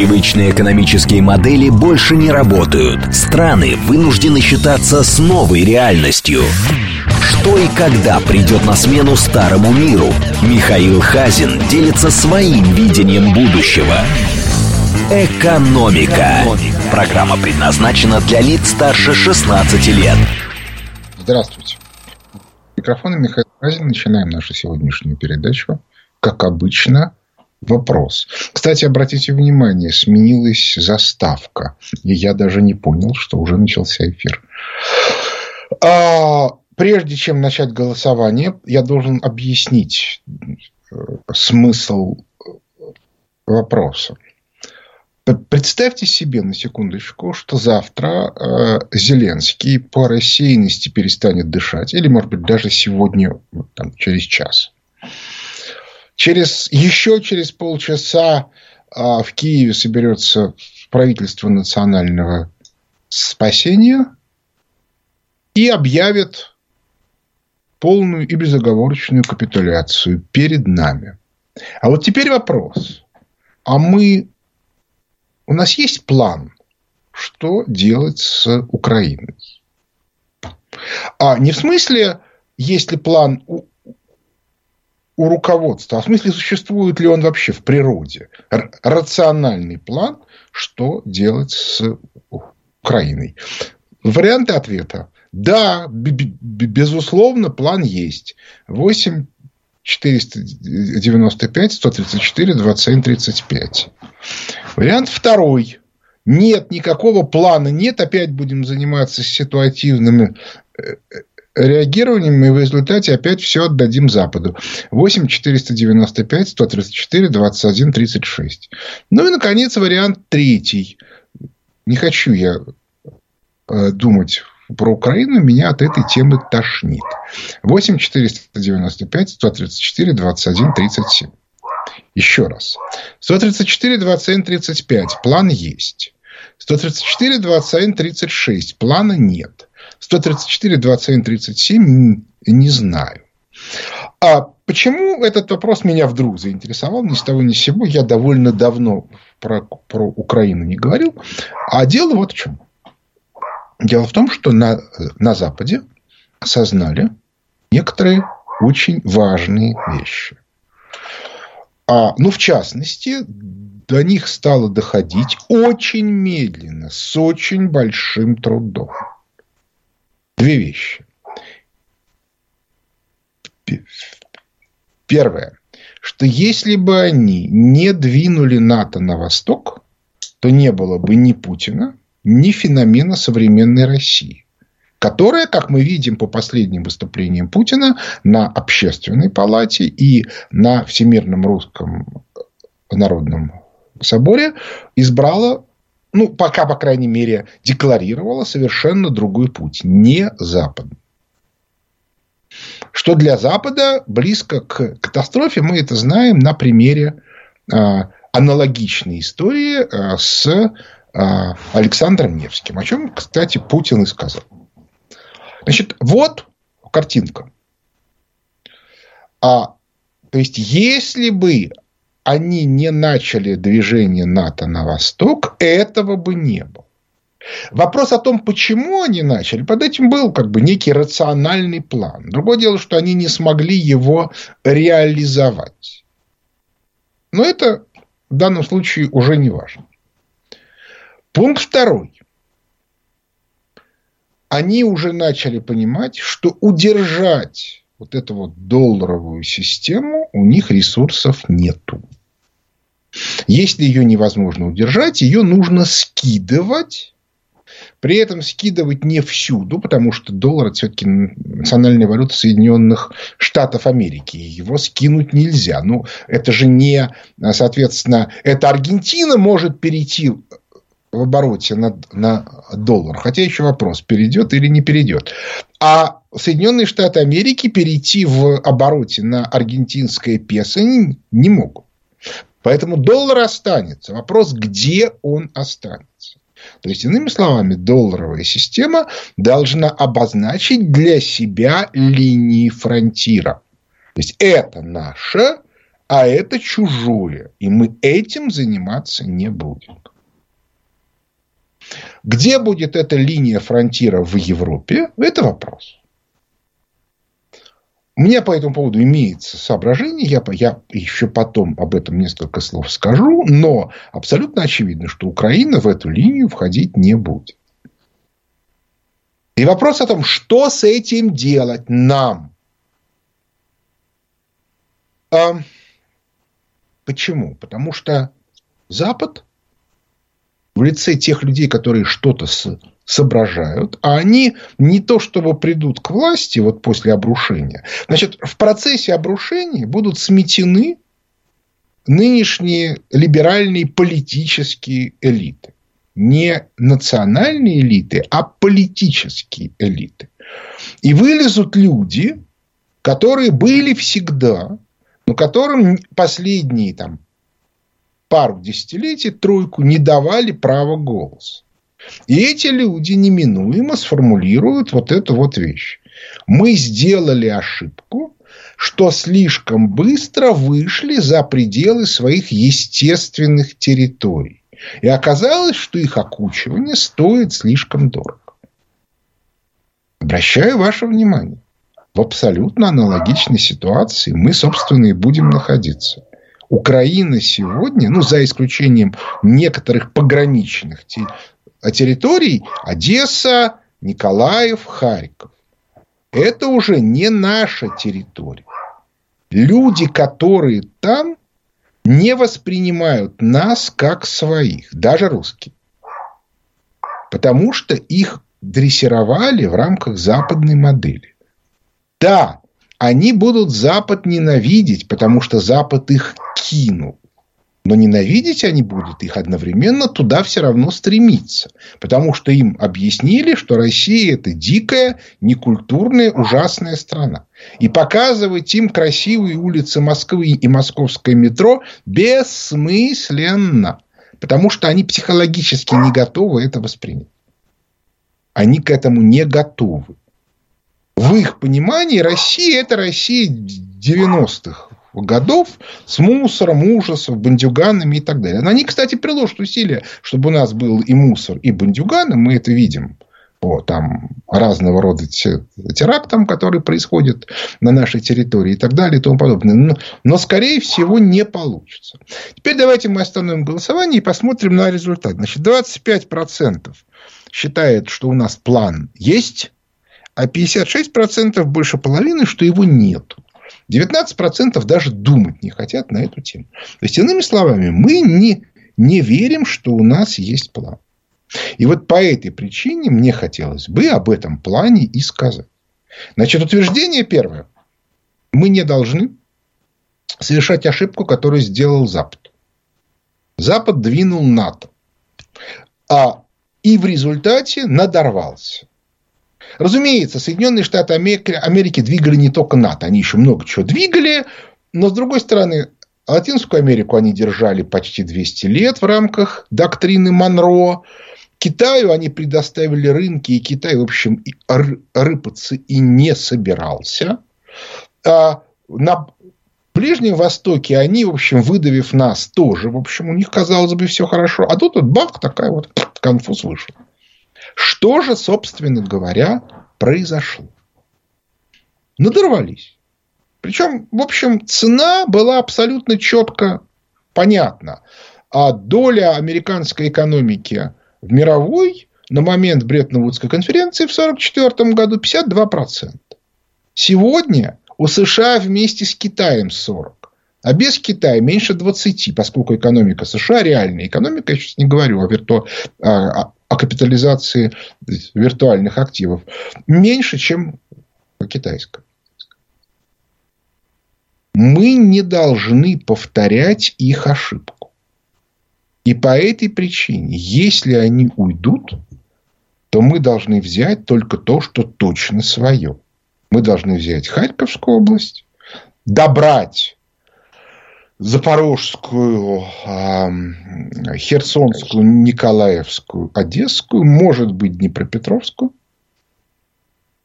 Привычные экономические модели больше не работают. Страны вынуждены считаться с новой реальностью. Что и когда придет на смену старому миру? Михаил Хазин делится своим видением будущего. Экономика. Программа предназначена для лиц старше 16 лет. Здравствуйте. Микрофон Михаил Хазин. Начинаем нашу сегодняшнюю передачу. Как обычно, вопрос. Кстати, обратите внимание, сменилась заставка. И я даже не понял, что уже начался эфир. А, прежде чем начать голосование, я должен объяснить э, смысл вопроса. Представьте себе на секундочку, что завтра э, Зеленский по рассеянности перестанет дышать, или, может быть, даже сегодня, там, через час. Через, еще через полчаса э, в Киеве соберется правительство национального спасения и объявит полную и безоговорочную капитуляцию перед нами. А вот теперь вопрос. А мы у нас есть план, что делать с Украиной. А не в смысле, есть ли план у, у руководства, а в смысле, существует ли он вообще в природе. Рациональный план, что делать с Украиной. Варианты ответа. Да, безусловно, план есть. 8 495, 134, 27, 35. Вариант второй. Нет, никакого плана нет. Опять будем заниматься ситуативным э, э, реагированием, и в результате опять все отдадим Западу. 8 495, 134, 21, 36. Ну и, наконец, вариант третий. Не хочу я э, думать про Украину, меня от этой темы тошнит. 8 495 134 21 37. Еще раз. 134, 21, 35. План есть. 134, 21, 36. Плана нет. 134, 21, 37 не знаю. А почему этот вопрос меня вдруг заинтересовал? Ни с того ни с сего. Я довольно давно про, про Украину не говорил. А дело вот в чем. Дело в том, что на, на Западе осознали некоторые очень важные вещи. А, ну, в частности, до них стало доходить очень медленно, с очень большим трудом. Две вещи. Первое, что если бы они не двинули НАТО на восток, то не было бы ни Путина, ни феномена современной России которая, как мы видим по последним выступлениям Путина на общественной палате и на Всемирном русском народном соборе, избрала, ну, пока, по крайней мере, декларировала совершенно другой путь, не западный. Что для Запада близко к катастрофе, мы это знаем на примере э, аналогичной истории э, с а, Александром Невским, о чем, кстати, Путин и сказал. Значит, вот картинка. А, то есть, если бы они не начали движение НАТО на восток, этого бы не было. Вопрос о том, почему они начали, под этим был как бы некий рациональный план. Другое дело, что они не смогли его реализовать. Но это в данном случае уже не важно. Пункт второй. Они уже начали понимать, что удержать вот эту вот долларовую систему у них ресурсов нету. Если ее невозможно удержать, ее нужно скидывать. При этом скидывать не всюду, потому что доллар это все-таки национальная валюта Соединенных Штатов Америки. Его скинуть нельзя. Ну, это же не, соответственно, это Аргентина может перейти в обороте на, на доллар. Хотя еще вопрос, перейдет или не перейдет. А Соединенные Штаты Америки перейти в обороте на аргентинское песо не, не могут. Поэтому доллар останется. Вопрос, где он останется. То есть, иными словами, долларовая система должна обозначить для себя линии фронтира. То есть, это наша а это чужое. И мы этим заниматься не будем. Где будет эта линия фронтира в Европе? Это вопрос. У меня по этому поводу имеется соображение, я, я еще потом об этом несколько слов скажу, но абсолютно очевидно, что Украина в эту линию входить не будет. И вопрос о том, что с этим делать нам. А, почему? Потому что Запад в лице тех людей, которые что-то соображают, а они не то чтобы придут к власти вот после обрушения. Значит, в процессе обрушения будут сметены нынешние либеральные политические элиты. Не национальные элиты, а политические элиты. И вылезут люди, которые были всегда, но которым последние там, пару десятилетий тройку не давали права голоса. И эти люди неминуемо сформулируют вот эту вот вещь. Мы сделали ошибку, что слишком быстро вышли за пределы своих естественных территорий. И оказалось, что их окучивание стоит слишком дорого. Обращаю ваше внимание. В абсолютно аналогичной ситуации мы, собственно, и будем находиться. Украина сегодня, ну, за исключением некоторых пограничных территорий, Одесса, Николаев, Харьков, это уже не наша территория. Люди, которые там, не воспринимают нас как своих, даже русские. Потому что их дрессировали в рамках западной модели. Да, они будут Запад ненавидеть, потому что Запад их кинул. Но ненавидеть они будут их одновременно туда все равно стремиться. Потому что им объяснили, что Россия это дикая, некультурная, ужасная страна. И показывать им красивые улицы Москвы и московское метро бессмысленно. Потому что они психологически не готовы это воспринять. Они к этому не готовы в их понимании Россия – это Россия 90-х годов с мусором, ужасов, бандюганами и так далее. Они, кстати, приложат усилия, чтобы у нас был и мусор, и бандюганы. Мы это видим по там, разного рода терактам, которые происходят на нашей территории и так далее и тому подобное. Но, но, скорее всего, не получится. Теперь давайте мы остановим голосование и посмотрим на результат. Значит, 25% считает, что у нас план есть а 56% больше половины, что его нет. 19% даже думать не хотят на эту тему. То есть, иными словами, мы не, не верим, что у нас есть план. И вот по этой причине мне хотелось бы об этом плане и сказать. Значит, утверждение первое. Мы не должны совершать ошибку, которую сделал Запад. Запад двинул НАТО. А и в результате надорвался. Разумеется, Соединенные Штаты Америки, Америки двигали не только НАТО, они еще много чего двигали, но с другой стороны, Латинскую Америку они держали почти 200 лет в рамках доктрины Монро. Китаю они предоставили рынки, и Китай, в общем, и рыпаться и не собирался. А на Ближнем Востоке они, в общем, выдавив нас тоже, в общем, у них, казалось бы, все хорошо. А тут вот бах, такая вот конфуз вышел. Что же, собственно говоря, произошло? Надорвались. Причем, в общем, цена была абсолютно четко понятна. А доля американской экономики в мировой на момент Бреттон-Вудской конференции в 1944 году 52%. Сегодня у США вместе с Китаем 40. А без Китая меньше 20, поскольку экономика США реальная экономика, я сейчас не говорю о, вирту... о, о капитализации виртуальных активов, меньше, чем китайская. Мы не должны повторять их ошибку. И по этой причине, если они уйдут, то мы должны взять только то, что точно свое. Мы должны взять Харьковскую область, добрать Запорожскую, Херсонскую, Николаевскую, Одесскую, может быть, Днепропетровскую.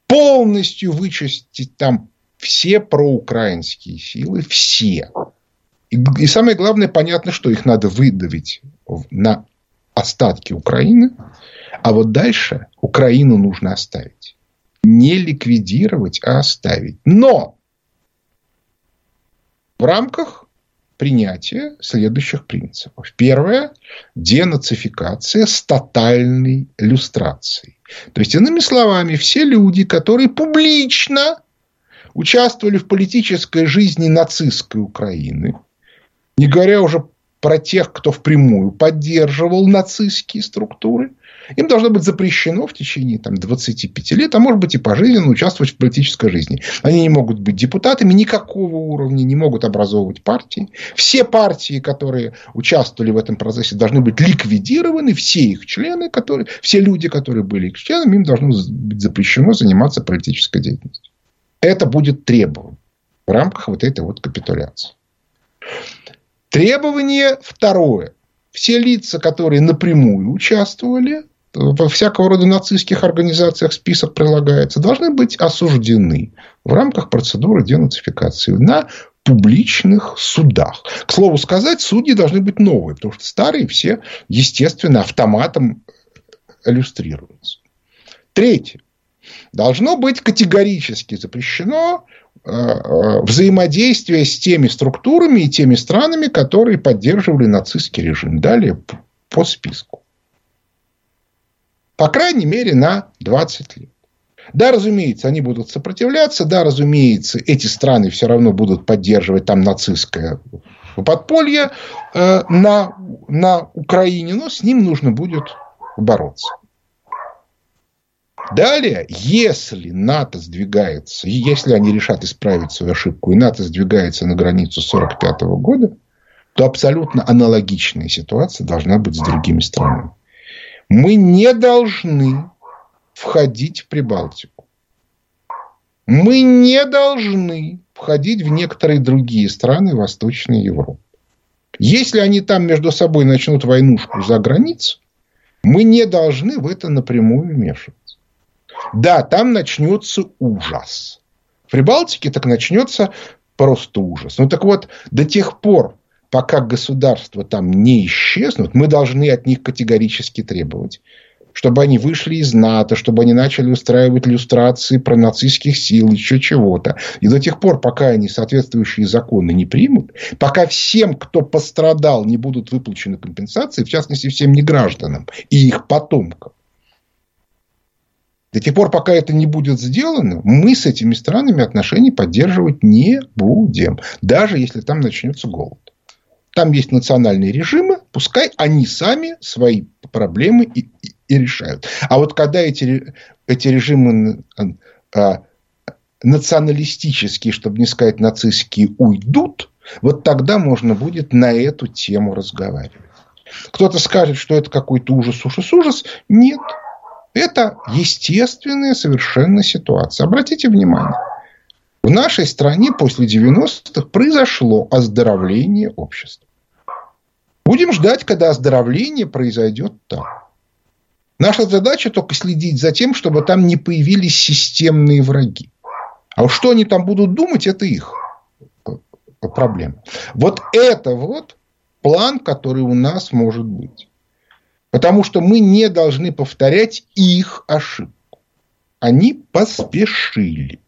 Полностью вычистить там все проукраинские силы, все. И, и самое главное, понятно, что их надо выдавить на остатки Украины, а вот дальше Украину нужно оставить. Не ликвидировать, а оставить. Но в рамках принятия следующих принципов. Первое – денацификация с тотальной люстрацией. То есть, иными словами, все люди, которые публично участвовали в политической жизни нацистской Украины, не говоря уже про тех, кто впрямую поддерживал нацистские структуры, им должно быть запрещено в течение там, 25 лет, а может быть и пожизненно участвовать в политической жизни. Они не могут быть депутатами никакого уровня, не могут образовывать партии. Все партии, которые участвовали в этом процессе, должны быть ликвидированы. Все их члены, которые, все люди, которые были их членами, им должно быть запрещено заниматься политической деятельностью. Это будет требовано в рамках вот этой вот капитуляции. Требование второе. Все лица, которые напрямую участвовали во всякого рода нацистских организациях список прилагается, должны быть осуждены в рамках процедуры денацификации на публичных судах. К слову сказать, судьи должны быть новые, потому что старые все, естественно, автоматом иллюстрируются. Третье. Должно быть категорически запрещено э, э, взаимодействие с теми структурами и теми странами, которые поддерживали нацистский режим. Далее по списку. По крайней мере, на 20 лет. Да, разумеется, они будут сопротивляться. Да, разумеется, эти страны все равно будут поддерживать там нацистское подполье э, на, на Украине. Но с ним нужно будет бороться. Далее, если НАТО сдвигается, если они решат исправить свою ошибку, и НАТО сдвигается на границу 1945 года, то абсолютно аналогичная ситуация должна быть с другими странами. Мы не должны входить в Прибалтику. Мы не должны входить в некоторые другие страны Восточной Европы. Если они там между собой начнут войнушку за границу, мы не должны в это напрямую вмешиваться. Да, там начнется ужас. В Прибалтике так начнется просто ужас. Ну так вот, до тех пор, пока государства там не исчезнут, мы должны от них категорически требовать, чтобы они вышли из НАТО, чтобы они начали устраивать иллюстрации про нацистских сил, еще чего-то. И до тех пор, пока они соответствующие законы не примут, пока всем, кто пострадал, не будут выплачены компенсации, в частности, всем негражданам и их потомкам, до тех пор, пока это не будет сделано, мы с этими странами отношения поддерживать не будем. Даже если там начнется голод. Там есть национальные режимы, пускай они сами свои проблемы и, и, и решают. А вот когда эти, эти режимы а, националистические, чтобы не сказать нацистские, уйдут, вот тогда можно будет на эту тему разговаривать. Кто-то скажет, что это какой-то ужас, ужас, ужас. Нет. Это естественная совершенно ситуация. Обратите внимание. В нашей стране после 90-х произошло оздоровление общества. Будем ждать, когда оздоровление произойдет там. Наша задача только следить за тем, чтобы там не появились системные враги. А что они там будут думать, это их проблема. Вот это вот план, который у нас может быть. Потому что мы не должны повторять их ошибку. Они поспешили.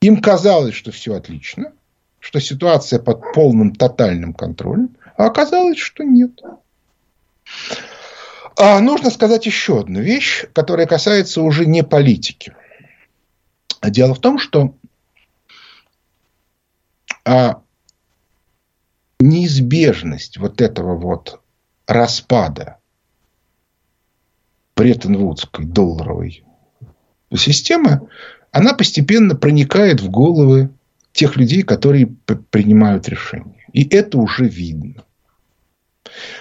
Им казалось, что все отлично, что ситуация под полным тотальным контролем, а оказалось, что нет. А нужно сказать еще одну вещь, которая касается уже не политики. Дело в том, что а, неизбежность вот этого вот распада Бреттон-Вудской долларовой системы, она постепенно проникает в головы тех людей, которые принимают решения. И это уже видно.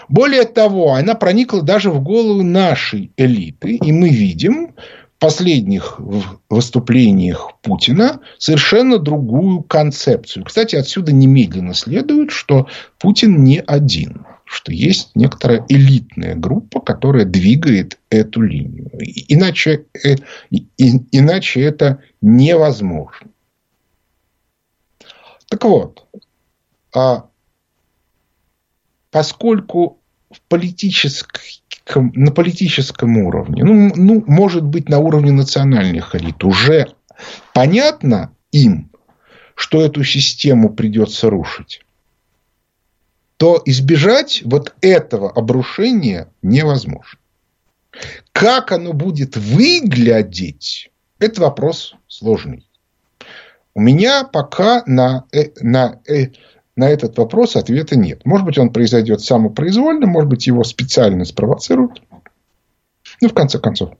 Более того, она проникла даже в голову нашей элиты. И мы видим в последних выступлениях Путина совершенно другую концепцию. Кстати, отсюда немедленно следует, что Путин не один что есть некоторая элитная группа, которая двигает эту линию. Иначе, э, иначе это невозможно. Так вот, а поскольку в политическом, на политическом уровне, ну, ну, может быть, на уровне национальных элит, уже понятно им, что эту систему придется рушить, то избежать вот этого обрушения невозможно. Как оно будет выглядеть, это вопрос сложный. У меня пока на, э, на, э, на этот вопрос ответа нет. Может быть, он произойдет самопроизвольно, может быть, его специально спровоцируют. Ну, в конце концов,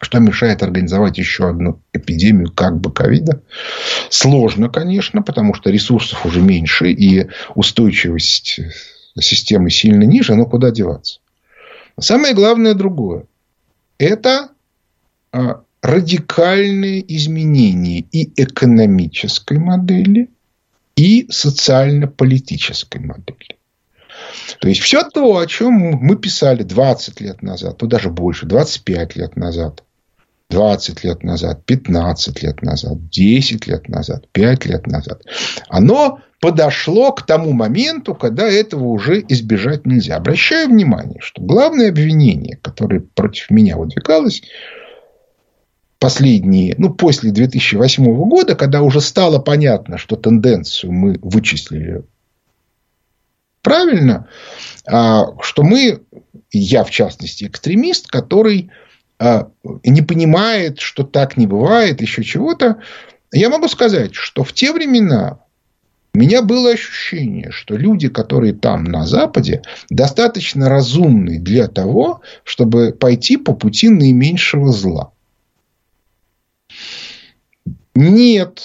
что мешает организовать еще одну эпидемию как бы ковида? Сложно, конечно, потому что ресурсов уже меньше и устойчивость системы сильно ниже, но куда деваться? Самое главное другое. Это а, радикальные изменения и экономической модели, и социально-политической модели. То есть, все то, о чем мы писали 20 лет назад, ну, даже больше, 25 лет назад, 20 лет назад, 15 лет назад, 10 лет назад, 5 лет назад, оно подошло к тому моменту, когда этого уже избежать нельзя. Обращаю внимание, что главное обвинение, которое против меня выдвигалось, последние, ну, после 2008 года, когда уже стало понятно, что тенденцию мы вычислили правильно, а, что мы, я в частности, экстремист, который а, не понимает, что так не бывает, еще чего-то. Я могу сказать, что в те времена у меня было ощущение, что люди, которые там на Западе, достаточно разумны для того, чтобы пойти по пути наименьшего зла. Нет.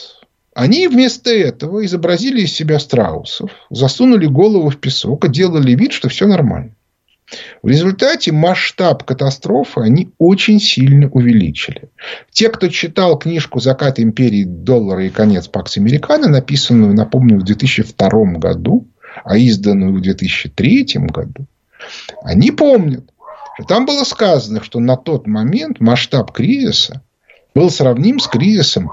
Они вместо этого изобразили из себя страусов, засунули голову в песок и делали вид, что все нормально. В результате масштаб катастрофы они очень сильно увеличили. Те, кто читал книжку «Закат империи доллара и конец Пакс Американо», написанную, напомню, в 2002 году, а изданную в 2003 году, они помнят, что там было сказано, что на тот момент масштаб кризиса был сравним с кризисом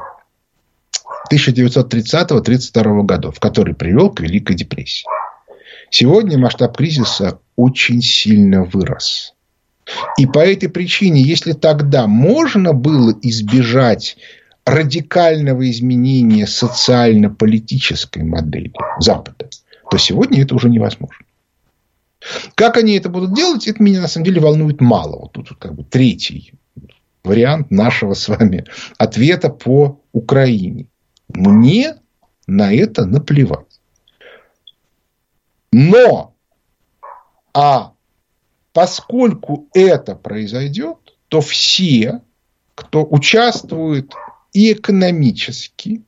1930-1932 годов, который привел к Великой депрессии. Сегодня масштаб кризиса очень сильно вырос. И по этой причине, если тогда можно было избежать радикального изменения социально-политической модели Запада, то сегодня это уже невозможно. Как они это будут делать, это меня на самом деле волнует мало. Вот тут как бы третий вариант нашего с вами ответа по Украине. Мне на это наплевать. Но, а поскольку это произойдет, то все, кто участвует и экономически,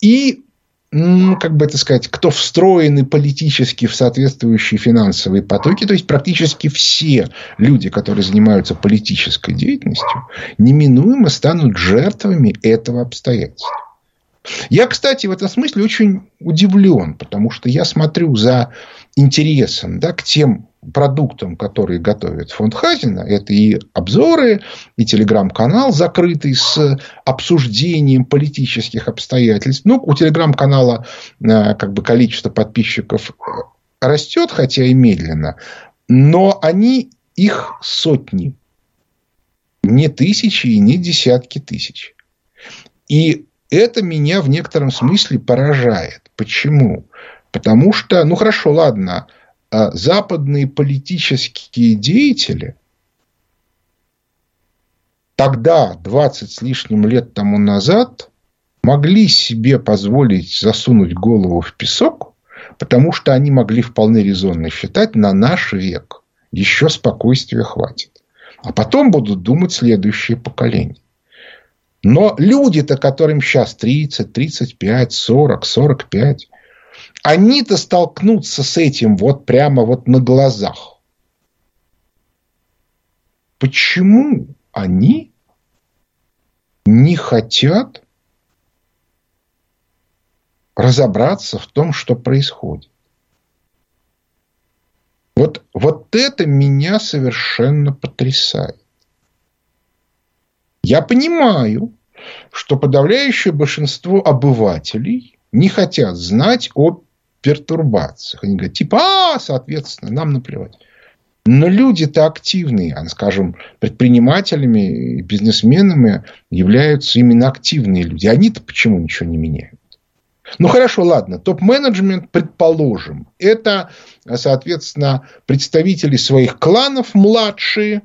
и как бы это сказать, кто встроены политически в соответствующие финансовые потоки, то есть практически все люди, которые занимаются политической деятельностью, неминуемо станут жертвами этого обстоятельства. Я, кстати, в этом смысле очень удивлен, потому что я смотрю за интересом да, к тем продуктам, которые готовит фонд Хазина. Это и обзоры, и телеграм-канал закрытый с обсуждением политических обстоятельств. Ну, у телеграм-канала э, как бы количество подписчиков растет, хотя и медленно, но они их сотни, не тысячи и не десятки тысяч. И это меня в некотором смысле поражает. Почему? Потому что, ну хорошо, ладно, а западные политические деятели тогда, 20 с лишним лет тому назад, могли себе позволить засунуть голову в песок, потому что они могли вполне резонно считать, на наш век еще спокойствия хватит. А потом будут думать следующие поколения. Но люди-то, которым сейчас 30, 35, 40, 45, они-то столкнутся с этим вот прямо вот на глазах. Почему они не хотят разобраться в том, что происходит? Вот, вот это меня совершенно потрясает. Я понимаю, что подавляющее большинство обывателей не хотят знать о пертурбациях. Они говорят, типа, а, соответственно, нам наплевать. Но люди-то активные, а, скажем, предпринимателями и бизнесменами являются именно активные люди. Они-то почему ничего не меняют? Ну хорошо, ладно, топ-менеджмент, предположим, это, соответственно, представители своих кланов младшие,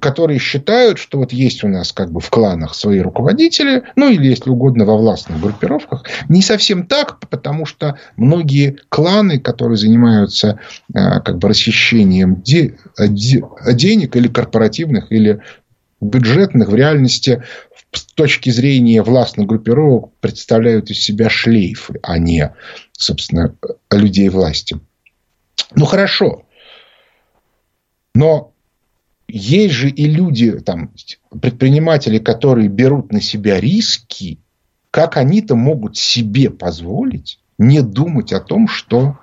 которые считают, что вот есть у нас как бы в кланах свои руководители, ну или, если угодно, во властных группировках. Не совсем так, потому что многие кланы, которые занимаются э, как бы расхищением де, де, денег или корпоративных, или бюджетных, в реальности с точки зрения властных группировок представляют из себя шлейфы, а не, собственно, людей власти. Ну, хорошо. Но есть же и люди, там, предприниматели, которые берут на себя риски, как они-то могут себе позволить не думать о том, что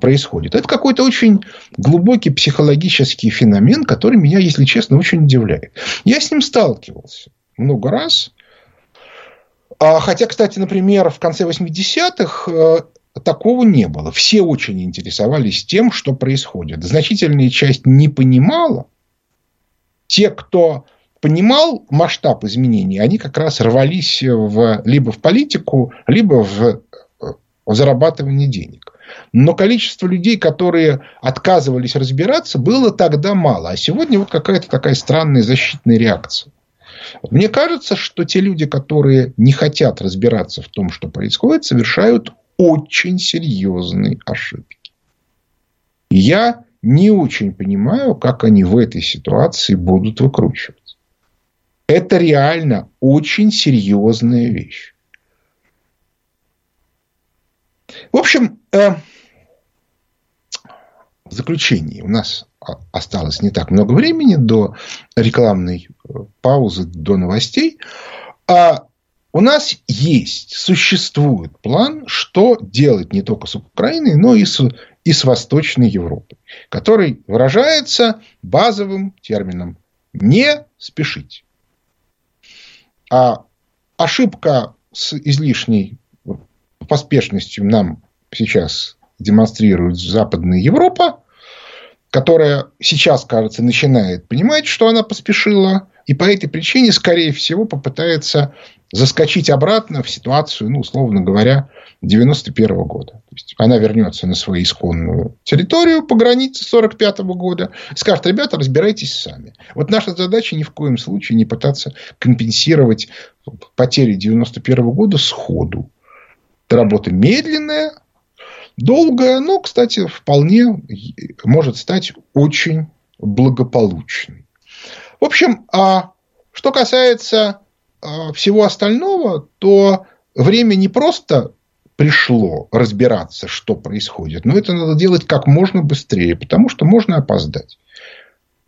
происходит. Это какой-то очень глубокий психологический феномен, который меня, если честно, очень удивляет. Я с ним сталкивался много раз. А, хотя, кстати, например, в конце 80-х э, такого не было. Все очень интересовались тем, что происходит. Значительная часть не понимала, те, кто понимал масштаб изменений, они как раз рвались в, либо в политику, либо в, в зарабатывание денег. Но количество людей, которые отказывались разбираться, было тогда мало. А сегодня вот какая-то такая странная защитная реакция. Мне кажется, что те люди, которые не хотят разбираться в том, что происходит, совершают очень серьезные ошибки. я не очень понимаю, как они в этой ситуации будут выкручиваться. Это реально очень серьезная вещь. В общем, э, в заключении у нас осталось не так много времени до рекламной э, паузы, до новостей. А у нас есть, существует план, что делать не только с Украиной, но и с, и с Восточной Европой, который выражается базовым термином «не спешить». А ошибка с излишней поспешностью нам сейчас демонстрирует Западная Европа, которая сейчас, кажется, начинает понимать, что она поспешила, и по этой причине, скорее всего, попытается заскочить обратно в ситуацию, ну, условно говоря, 91 -го года. То есть она вернется на свою исконную территорию по границе 45 -го года скажет, ребята, разбирайтесь сами. Вот наша задача ни в коем случае не пытаться компенсировать потери 91 -го года сходу. Это работа медленная, долгая, но, кстати, вполне может стать очень благополучной. В общем, а что касается всего остального, то время не просто пришло разбираться, что происходит, но это надо делать как можно быстрее, потому что можно опоздать.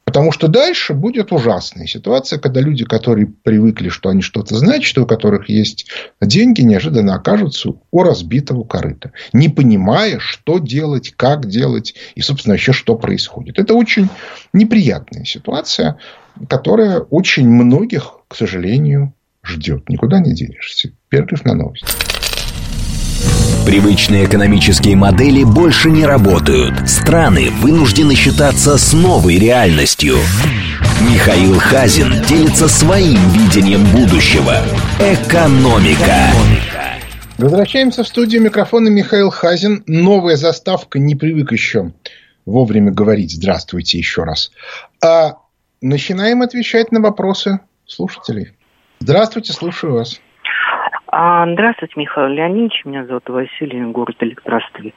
Потому что дальше будет ужасная ситуация, когда люди, которые привыкли, что они что-то знают, что у которых есть деньги, неожиданно окажутся у разбитого корыта, не понимая, что делать, как делать и, собственно, еще что происходит. Это очень неприятная ситуация, которая очень многих, к сожалению, ждет. Никуда не денешься. Перерыв на новости. Привычные экономические модели больше не работают. Страны вынуждены считаться с новой реальностью. Михаил Хазин делится своим видением будущего. Экономика. Возвращаемся в студию микрофона Михаил Хазин. Новая заставка, не привык еще вовремя говорить «здравствуйте» еще раз. А начинаем отвечать на вопросы слушателей. Здравствуйте, слушаю вас. А, здравствуйте, Михаил Леонидович. Меня зовут Василий, город Электрострой.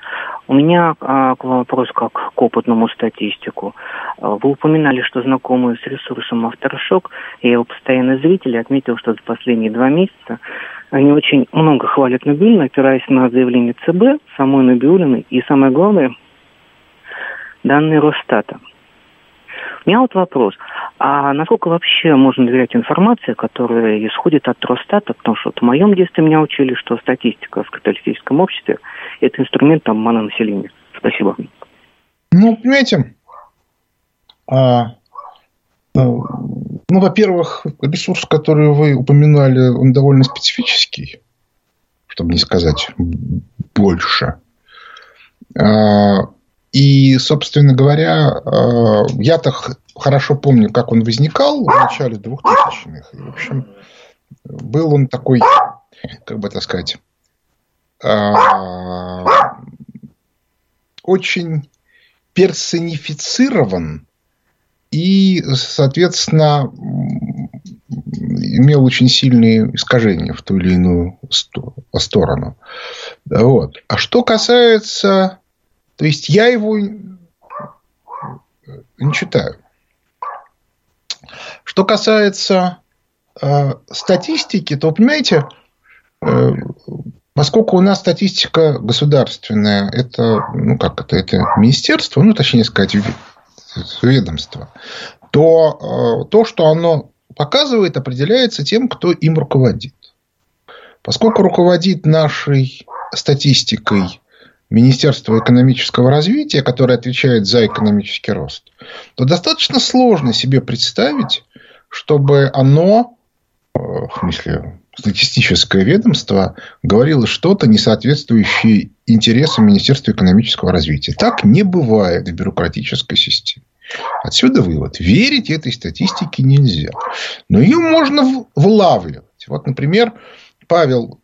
У меня а, к вам вопрос как к опытному статистику. А, вы упоминали, что знакомы с ресурсом Авторшок. Я его постоянный зритель отметил, что за последние два месяца они очень много хвалят Набиулину, опираясь на заявление ЦБ, самой Набиулиной и, самое главное, данные Росстата. Меня вот вопрос. А насколько вообще можно доверять информации, которая исходит от Росстата? Потому что вот в моем детстве меня учили, что статистика в капиталистическом обществе – это инструмент обмана населения. Спасибо. Ну, понимаете, а, ну, ну, во-первых, ресурс, который вы упоминали, он довольно специфический, чтобы не сказать больше. И, собственно говоря, я-то хорошо помню, как он возникал в начале 2000-х. И, в общем, был он такой, как бы это сказать, очень персонифицирован и, соответственно, имел очень сильные искажения в ту или иную сторону. Вот. А что касается... То есть, я его не читаю. Что касается э, статистики, то, понимаете, э, Поскольку у нас статистика государственная, это, ну как это, это министерство, ну точнее сказать, ведомство, то э, то, что оно показывает, определяется тем, кто им руководит. Поскольку руководит нашей статистикой Министерство экономического развития, которое отвечает за экономический рост, то достаточно сложно себе представить, чтобы оно, э, в смысле, статистическое ведомство говорило что-то, не соответствующее интересам Министерства экономического развития. Так не бывает в бюрократической системе. Отсюда вывод. Верить этой статистике нельзя. Но ее можно вылавливать. Вот, например, Павел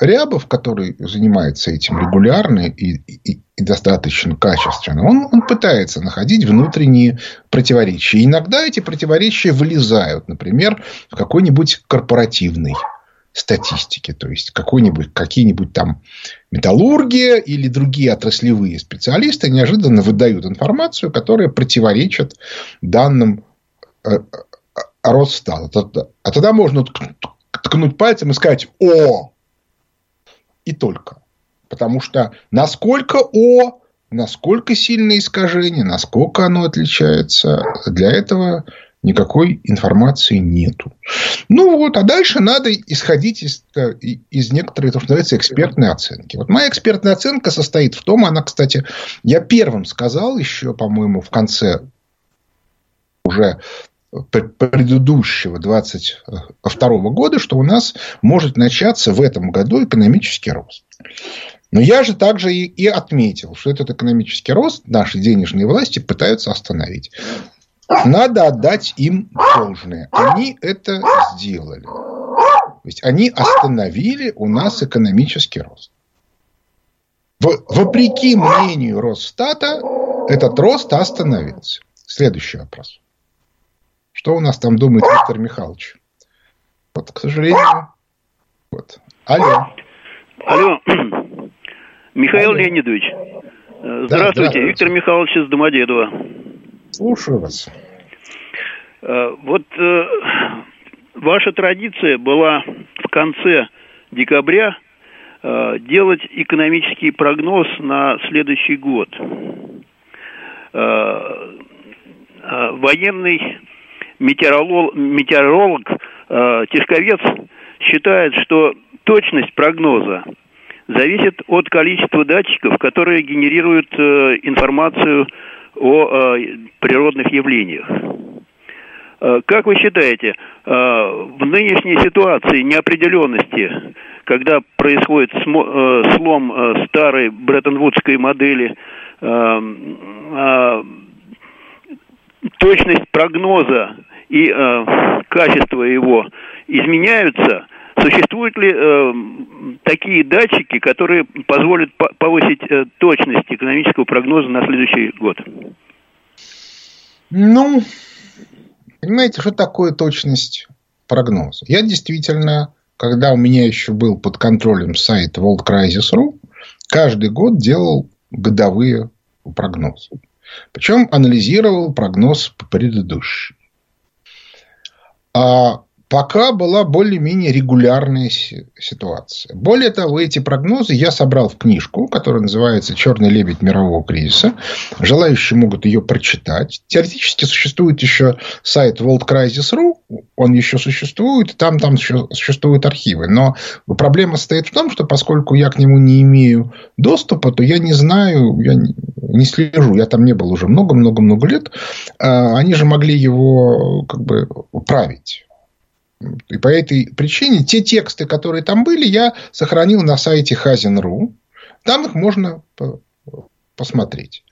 Рябов, который занимается этим регулярно и, и, и достаточно качественно, он, он пытается находить внутренние противоречия. иногда эти противоречия вылезают, например, в какой-нибудь корпоративной статистике. То есть, какой-нибудь, какие-нибудь там металлургия или другие отраслевые специалисты неожиданно выдают информацию, которая противоречит данным э, э, Росстата. А тогда можно ткнуть пальцем и сказать «О!» И только. Потому что насколько О, насколько сильное искажение, насколько оно отличается, для этого никакой информации нету. Ну вот, а дальше надо исходить из, э, из некоторой, то, что называется, экспертной оценки. Вот моя экспертная оценка состоит в том, она, кстати, я первым сказал еще, по-моему, в конце уже предыдущего 22 года, что у нас может начаться в этом году экономический рост. Но я же также и, и отметил, что этот экономический рост наши денежные власти пытаются остановить. Надо отдать им должное. Они это сделали. То есть, они остановили у нас экономический рост. Вопреки мнению Росстата, этот рост остановился. Следующий вопрос. Что у нас там думает Виктор Михайлович? Вот, к сожалению. Вот. Алло. Алло. Михаил Алло. Леонидович. Здравствуйте. Да, здравствуйте. Виктор Михайлович из Домодедова. Слушаю вас. Э, вот э, ваша традиция была в конце декабря э, делать экономический прогноз на следующий год. Военный метеоролог, метеоролог Тишковец считает, что точность прогноза зависит от количества датчиков, которые генерируют э, информацию о э, природных явлениях. Э, как вы считаете, в нынешней ситуации неопределенности, когда происходит слом старой Бреттон-Вудской модели, точность прогноза и качество его изменяются – Существуют ли э, такие датчики, которые позволят повысить э, точность экономического прогноза на следующий год? Ну, понимаете, что такое точность прогноза? Я действительно, когда у меня еще был под контролем сайт World Crisis.ru, каждый год делал годовые прогнозы. Причем анализировал прогноз предыдущий. А пока была более-менее регулярная ситуация. Более того, эти прогнозы я собрал в книжку, которая называется «Черный лебедь мирового кризиса». Желающие могут ее прочитать. Теоретически существует еще сайт worldcrisis.ru, он еще существует, там, там существуют архивы. Но проблема состоит в том, что поскольку я к нему не имею доступа, то я не знаю, я не слежу, я там не был уже много-много-много лет, а они же могли его как бы править. И по этой причине те тексты, которые там были, я сохранил на сайте Хазин.ру. Там их можно посмотреть.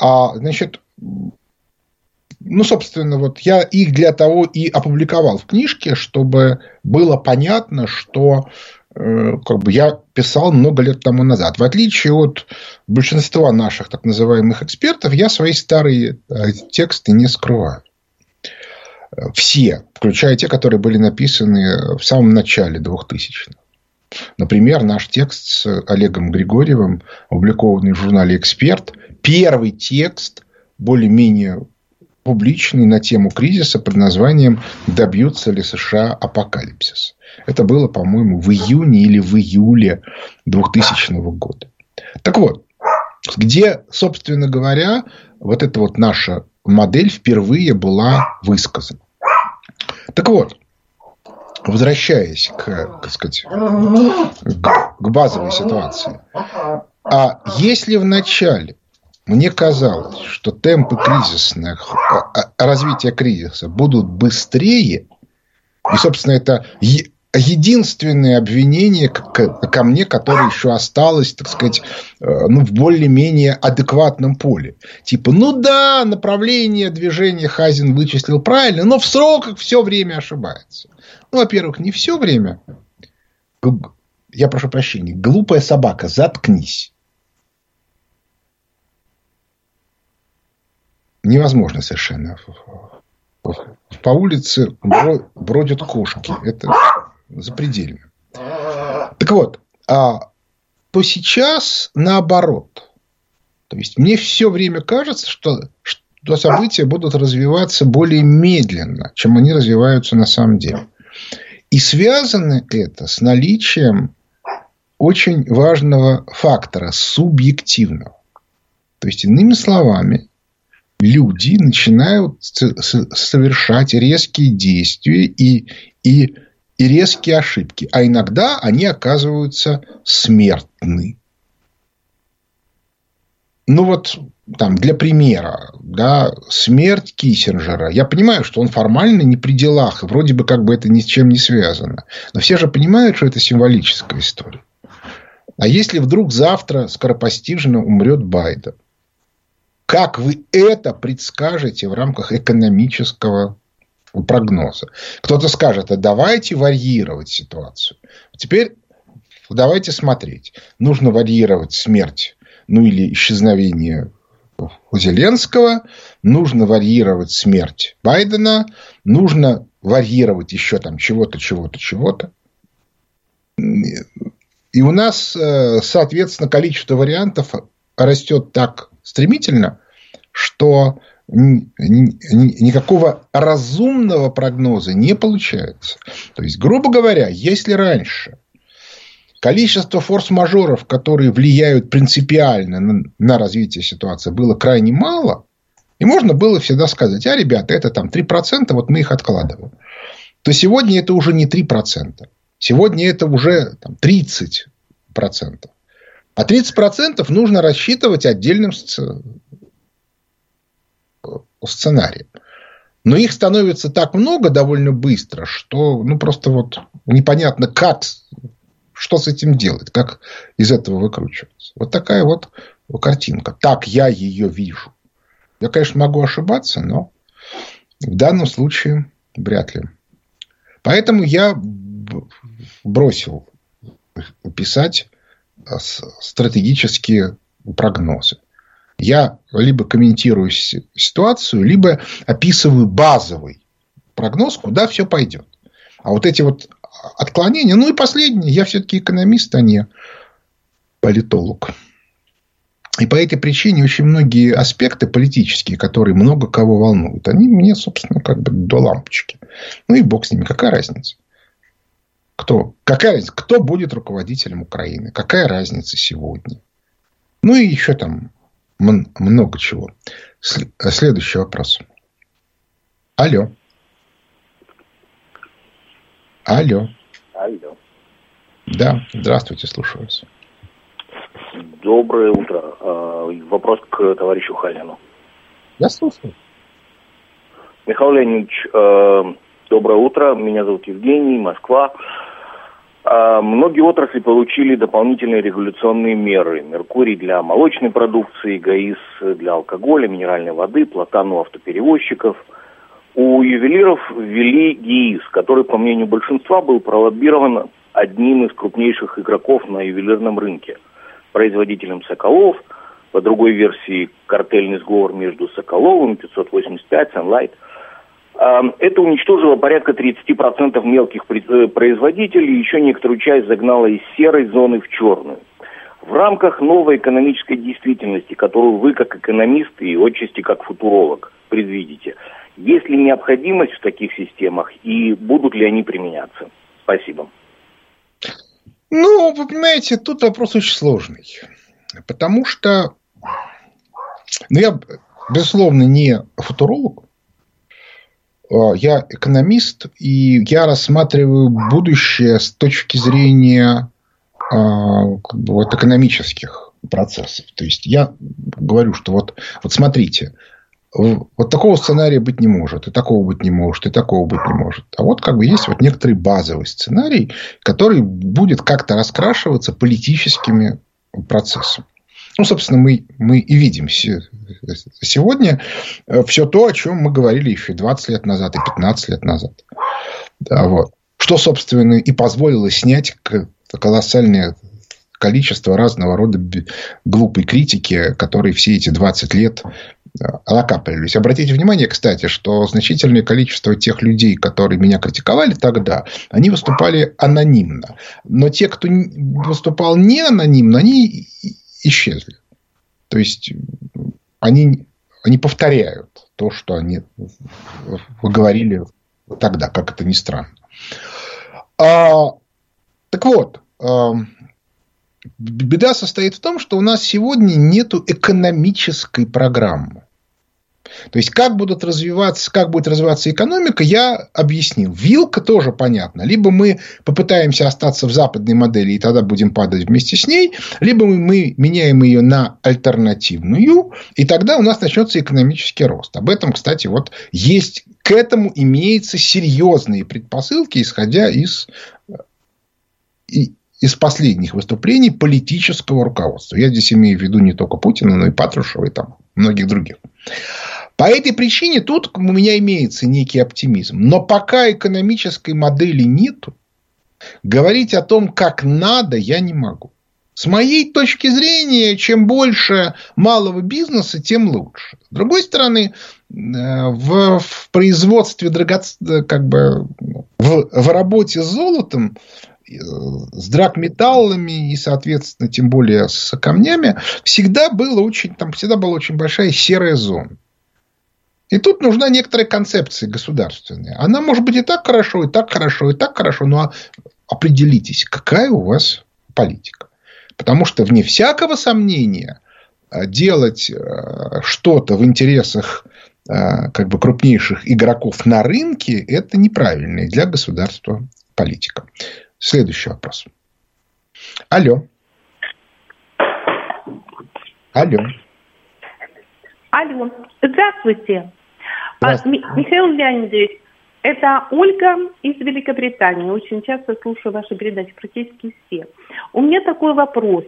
А, значит, ну, собственно, вот я их для того и опубликовал в книжке, чтобы было понятно, что э, как бы я писал много лет тому назад. В отличие от большинства наших так называемых экспертов, я свои старые э, тексты не скрываю. Все, включая те, которые были написаны в самом начале 2000-х. Например, наш текст с Олегом Григорьевым, опубликованный в журнале «Эксперт», первый текст, более-менее публичный на тему кризиса под названием «Добьются ли США апокалипсис?». Это было, по-моему, в июне или в июле 2000 года. Так вот, где, собственно говоря, вот эта вот наша модель впервые была высказана. Так вот, возвращаясь к, так сказать, к, к базовой ситуации. А если в начале мне казалось, что темпы кризисных, а, а, развития кризиса будут быстрее, и, собственно, это единственное обвинение ко мне, которое еще осталось, так сказать, э, ну, в более-менее адекватном поле. Типа, ну да, направление движения Хазин вычислил правильно, но в сроках все время ошибается. Ну, во-первых, не все время. Я прошу прощения. Глупая собака, заткнись. Невозможно совершенно. По улице бродят кошки. Это запредельно. Так вот, а, то сейчас наоборот. То есть мне все время кажется, что, что события будут развиваться более медленно, чем они развиваются на самом деле. И связано это с наличием очень важного фактора субъективного. То есть, иными словами, люди начинают совершать резкие действия и, и, и резкие ошибки. А иногда они оказываются смертны. Ну вот там, для примера, да, смерть Киссинджера. Я понимаю, что он формально не при делах, и вроде бы как бы это ни с чем не связано. Но все же понимают, что это символическая история. А если вдруг завтра скоропостижно умрет Байден? Как вы это предскажете в рамках экономического прогноза? Кто-то скажет, а давайте варьировать ситуацию. Теперь давайте смотреть. Нужно варьировать смерть, ну или исчезновение Зеленского, нужно варьировать смерть Байдена, нужно варьировать еще там чего-то, чего-то, чего-то. И у нас, э, соответственно, количество вариантов растет так стремительно, что никакого разумного прогноза не получается. То есть, грубо говоря, если раньше Количество форс-мажоров, которые влияют принципиально на, развитие ситуации, было крайне мало. И можно было всегда сказать, а, ребята, это там 3%, вот мы их откладываем. То сегодня это уже не 3%. Сегодня это уже там, 30%. А 30% нужно рассчитывать отдельным сценарием. Но их становится так много довольно быстро, что ну, просто вот непонятно, как что с этим делать, как из этого выкручиваться. Вот такая вот картинка. Так я ее вижу. Я, конечно, могу ошибаться, но в данном случае вряд ли. Поэтому я бросил писать стратегические прогнозы. Я либо комментирую ситуацию, либо описываю базовый прогноз, куда все пойдет. А вот эти вот отклонения. Ну и последнее. Я все-таки экономист, а не политолог. И по этой причине очень многие аспекты политические, которые много кого волнуют, они мне, собственно, как бы до лампочки. Ну и бог с ними. Какая разница? Кто? Какая разница? Кто будет руководителем Украины? Какая разница сегодня? Ну и еще там много чего. Следующий вопрос. Алло. Алло. Алло. Да, здравствуйте, слушаю вас. Доброе утро. А, вопрос к товарищу Хазину. Я слушаю. Михаил Леонидович, а, доброе утро. Меня зовут Евгений, Москва. А, многие отрасли получили дополнительные регуляционные меры. Меркурий для молочной продукции, ГАИС для алкоголя, минеральной воды, платан у автоперевозчиков. У ювелиров ввели ГИИС, который, по мнению большинства, был пролоббирован одним из крупнейших игроков на ювелирном рынке. Производителем «Соколов», по другой версии картельный сговор между Соколовым, 585, Sunlight – это уничтожило порядка 30% мелких э, производителей, еще некоторую часть загнало из серой зоны в черную. В рамках новой экономической действительности, которую вы как экономист и отчасти как футуролог предвидите, есть ли необходимость в таких системах и будут ли они применяться? Спасибо. Ну, вы понимаете, тут вопрос очень сложный. Потому что ну, я, безусловно, не футуролог, я экономист, и я рассматриваю будущее с точки зрения а, как бы, вот, экономических процессов. То есть я говорю, что вот, вот смотрите, вот такого сценария быть не может, и такого быть не может, и такого быть не может. А вот как бы есть вот некоторый базовый сценарий, который будет как-то раскрашиваться политическими процессами. Ну, собственно, мы, мы и видим сегодня э, все то, о чем мы говорили еще 20 лет назад и 15 лет назад. Да, вот. Что, собственно, и позволило снять колоссальное количество разного рода глупой критики, которые все эти 20 лет э, накапливались. Обратите внимание, кстати, что значительное количество тех людей, которые меня критиковали тогда, они выступали анонимно. Но те, кто выступал не анонимно, они исчезли. То есть они, они повторяют то, что они говорили тогда, как это ни странно. А, так вот, а, беда состоит в том, что у нас сегодня нет экономической программы. То есть, как будут развиваться, как будет развиваться экономика, я объяснил. Вилка тоже понятно. Либо мы попытаемся остаться в западной модели, и тогда будем падать вместе с ней, либо мы меняем ее на альтернативную, и тогда у нас начнется экономический рост. Об этом, кстати, вот есть, к этому имеются серьезные предпосылки, исходя из из последних выступлений политического руководства. Я здесь имею в виду не только Путина, но и Патрушева и там многих других. По этой причине тут у меня имеется некий оптимизм. Но пока экономической модели нету, говорить о том, как надо, я не могу. С моей точки зрения, чем больше малого бизнеса, тем лучше. С другой стороны, э, в, в производстве драгоценных, как бы в, в работе с золотом, э, с драгметаллами и, соответственно, тем более с камнями, всегда было очень, там всегда была очень большая серая зона. И тут нужна некоторая концепция государственная. Она может быть и так хорошо, и так хорошо, и так хорошо, но определитесь, какая у вас политика. Потому что, вне всякого сомнения, э, делать э, что-то в интересах э, как бы крупнейших игроков на рынке – это неправильная для государства политика. Следующий вопрос. Алло. Алло. Алло. Здравствуйте. А, Михаил Леонидович, это Ольга из Великобритании. Очень часто слушаю ваши передачи, практически все. У меня такой вопрос.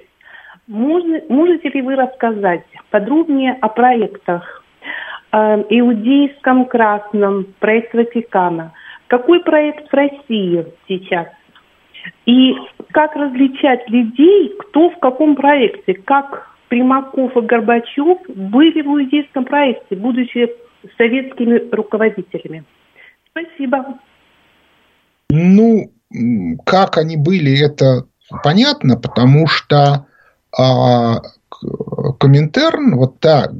Можно, можете ли вы рассказать подробнее о проектах э, иудейском красном, проект Ватикана? Какой проект в России сейчас? И как различать людей, кто в каком проекте? Как Примаков и Горбачев были в иудейском проекте, будучи советскими руководителями. Спасибо. Ну, как они были, это понятно, потому что а, Коминтерн, вот та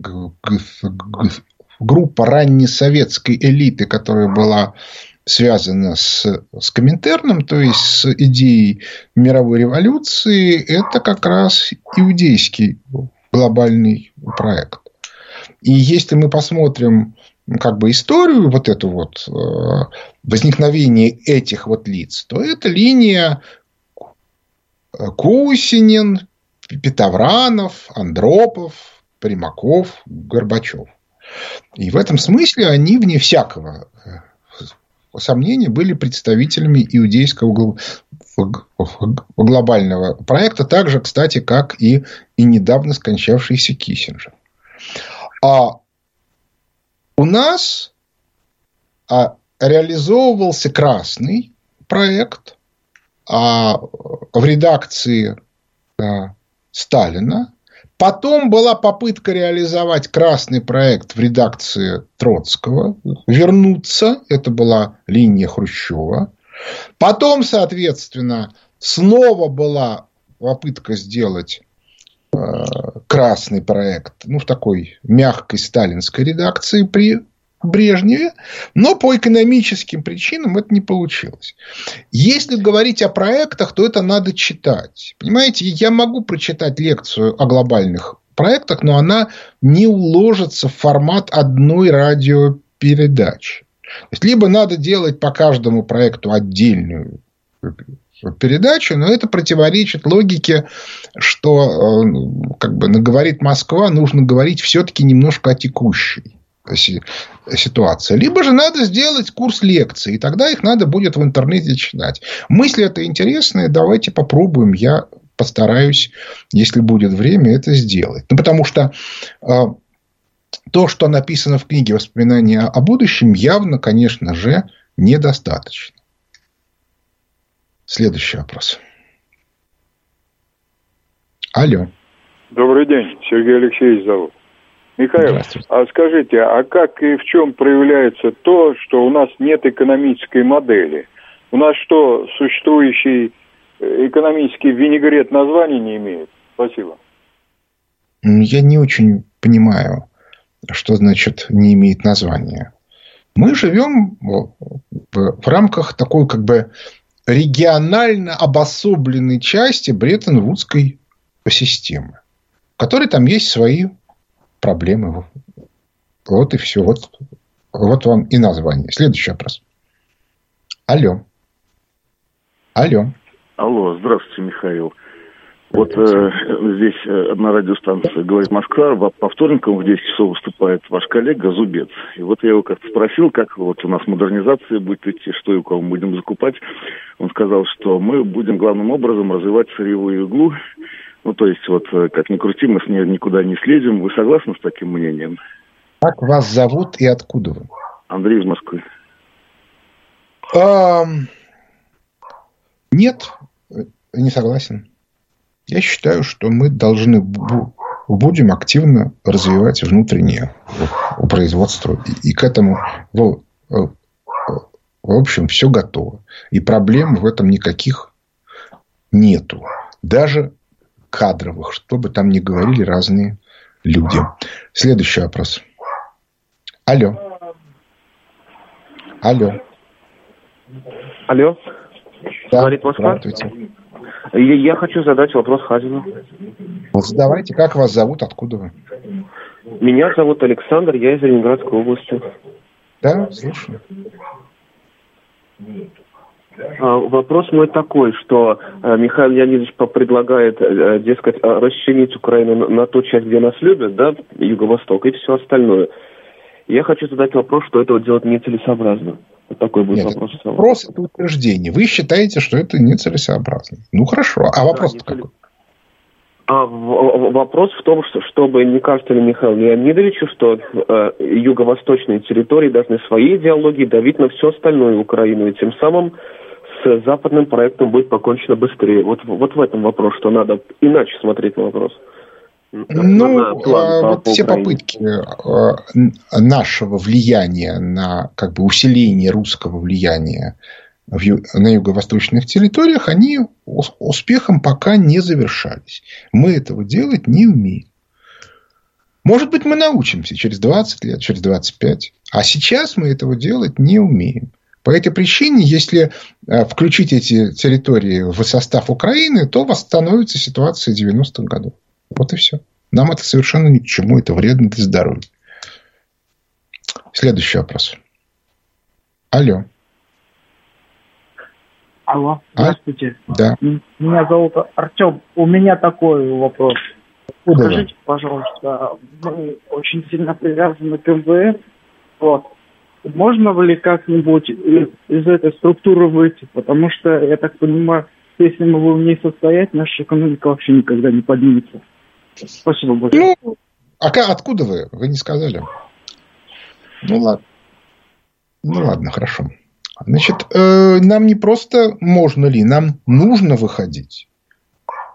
группа раннесоветской элиты, которая была связана с, с Коминтерном, то есть с идеей мировой революции, это как раз иудейский глобальный проект. И если мы посмотрим как бы историю вот эту вот э, возникновения этих вот лиц, то это линия Кусинин, Петовранов, Андропов, Примаков, Горбачев. И в этом смысле они, вне всякого э, сомнения, были представителями иудейского глобального проекта, так же, кстати, как и, и недавно скончавшийся Киссинджер. А у нас а, реализовывался красный проект а, в редакции а, Сталина. Потом была попытка реализовать красный проект в редакции Троцкого, вернуться, это была линия Хрущева. Потом, соответственно, снова была попытка сделать красный проект, ну, в такой мягкой сталинской редакции при Брежневе, но по экономическим причинам это не получилось. Если говорить о проектах, то это надо читать. Понимаете, я могу прочитать лекцию о глобальных проектах, но она не уложится в формат одной радиопередачи. То есть, либо надо делать по каждому проекту отдельную передачу, но это противоречит логике, что, э, как бы, говорит Москва, нужно говорить все-таки немножко о текущей ситуации. Либо же надо сделать курс лекций, и тогда их надо будет в интернете читать. Мысли это интересные, давайте попробуем. Я постараюсь, если будет время, это сделать. Ну, потому что э, то, что написано в книге «Воспоминания о будущем», явно, конечно же, недостаточно. Следующий вопрос. Алло. Добрый день. Сергей Алексеевич зовут. Михаил, а скажите, а как и в чем проявляется то, что у нас нет экономической модели? У нас что, существующий э, экономический винегрет названия не имеет? Спасибо. Я не очень понимаю что значит не имеет названия. Мы живем в рамках такой как бы регионально обособленной части Бреттон-Вудской системы, в которой там есть свои проблемы. Вот и все. Вот, вот вам и название. Следующий вопрос. Алло. Алло. Алло, здравствуйте, Михаил. Вот э, здесь э, одна радиостанция говорит Москва, по вторникам в 10 часов выступает ваш коллега Зубец. И вот я его как-то спросил, как вот у нас модернизация будет идти, что и у кого мы будем закупать. Он сказал, что мы будем главным образом развивать сырьевую иглу. Ну, то есть, вот э, как ни крути, мы с ней никуда не слезем. Вы согласны с таким мнением? Как вас зовут и откуда вы? Андрей из Москвы. Um, нет, не согласен. Я считаю, что мы должны будем активно развивать внутреннее производство. И к этому, в общем, все готово. И проблем в этом никаких нету. Даже кадровых, что бы там ни говорили разные люди. Следующий вопрос. Алло. Алло. Алло. Да, Говорит Москва. Здравствуйте. Я, я хочу задать вопрос Хазину. Задавайте, как вас зовут, откуда вы? Меня зовут Александр, я из Ленинградской области. Да, слушаю. А, вопрос мой такой, что э, Михаил Леонидович предлагает, э, дескать, а, расчленить Украину на ту часть, где нас любят, да, Юго-Восток, и все остальное. Я хочу задать вопрос, что этого делать нецелесообразно. Вот такой будет Нет, вопрос. Вопрос – это утверждение. Вы считаете, что это нецелесообразно. Ну, хорошо. А вопрос да, какой? А вопрос в том, что, чтобы не кажется ли Михаилу Леонидовичу, что э, юго-восточные территории должны своей идеологией давить на все остальное Украину, и тем самым с западным проектом будет покончено быстрее. Вот, вот в этом вопрос, что надо иначе смотреть на вопрос. Ну, план а, вот все попытки а, нашего влияния на как бы усиление русского влияния в, на юго-восточных территориях, они успехом пока не завершались. Мы этого делать не умеем. Может быть, мы научимся через 20 лет, через 25. А сейчас мы этого делать не умеем. По этой причине, если а, включить эти территории в состав Украины, то восстановится ситуация 90-х годов. Вот и все. Нам это совершенно ни к чему, это вредно для здоровья. Следующий вопрос. Алло. Алло, а? здравствуйте. А? Да. Меня зовут Артем. У меня такой вопрос. Куда Скажите, вы? пожалуйста, мы очень сильно привязаны к МВФ. Вот. Можно ли как-нибудь из, этой структуры выйти? Потому что, я так понимаю, если мы будем не состоять, наша экономика вообще никогда не поднимется. Спасибо большое. Ну, а откуда вы? Вы не сказали. Ну ладно. Ну ладно, хорошо. Значит, э, нам не просто можно ли, нам нужно выходить.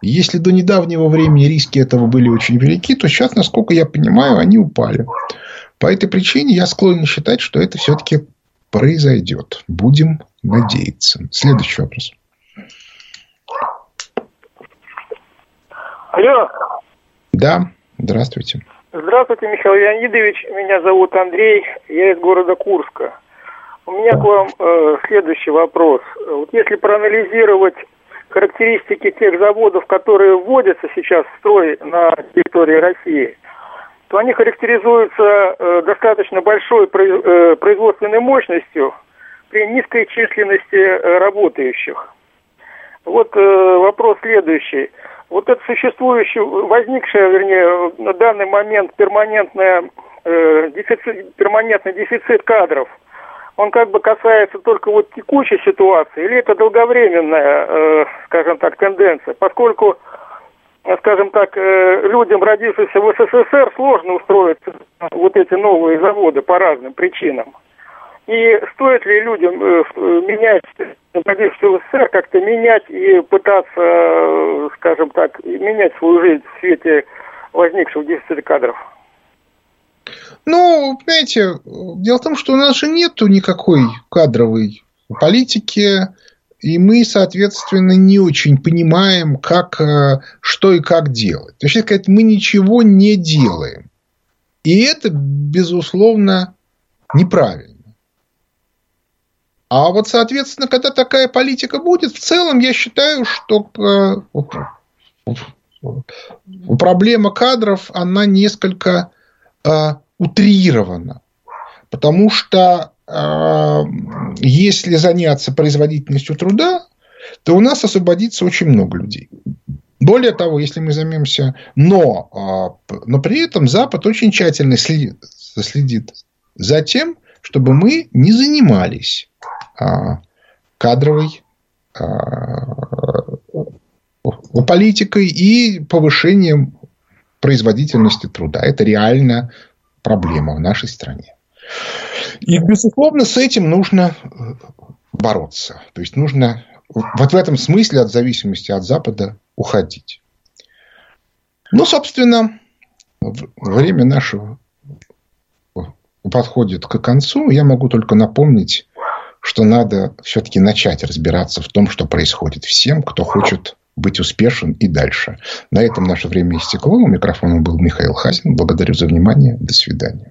Если до недавнего времени риски этого были очень велики, то сейчас, насколько я понимаю, они упали. По этой причине я склонен считать, что это все-таки произойдет. Будем надеяться. Следующий вопрос. Алло. Да, здравствуйте. Здравствуйте, Михаил Леонидович. Меня зовут Андрей. Я из города Курска. У меня к вам э, следующий вопрос. Вот если проанализировать характеристики тех заводов, которые вводятся сейчас в строй на территории России, то они характеризуются э, достаточно большой э, производственной мощностью при низкой численности э, работающих. Вот э, вопрос следующий. Вот это существующее, возникшее, вернее, на данный момент перманентное, э, дефицит, перманентный дефицит кадров – он как бы касается только вот текущей ситуации, или это долговременная, э, скажем так, тенденция, поскольку, э, скажем так, э, людям, родившимся в СССР, сложно устроиться вот эти новые заводы по разным причинам. И стоит ли людям э, менять, родившихся в СССР, как-то менять и пытаться, скажем так, менять свою жизнь в свете возникшего дефицита кадров? Ну, понимаете, дело в том, что у нас же нету никакой кадровой политики, и мы, соответственно, не очень понимаем, как, э, что и как делать. То есть, сказать, мы ничего не делаем. И это, безусловно, неправильно. А вот, соответственно, когда такая политика будет, в целом я считаю, что э, проблема кадров, она несколько э, утрировано. Потому что э, если заняться производительностью труда, то у нас освободится очень много людей. Более того, если мы займемся, но, э, но при этом Запад очень тщательно следит, следит за тем, чтобы мы не занимались кадровой э, политикой и повышением производительности труда. Это реально проблема в нашей стране. И, безусловно, с этим нужно э, бороться. То есть нужно вот в этом смысле от зависимости от Запада уходить. Ну, собственно, время нашего подходит к концу. Я могу только напомнить, что надо все-таки начать разбираться в том, что происходит всем, кто хочет быть успешен и дальше. На этом наше время истекло. У микрофона был Михаил Хазин. Благодарю за внимание. До свидания.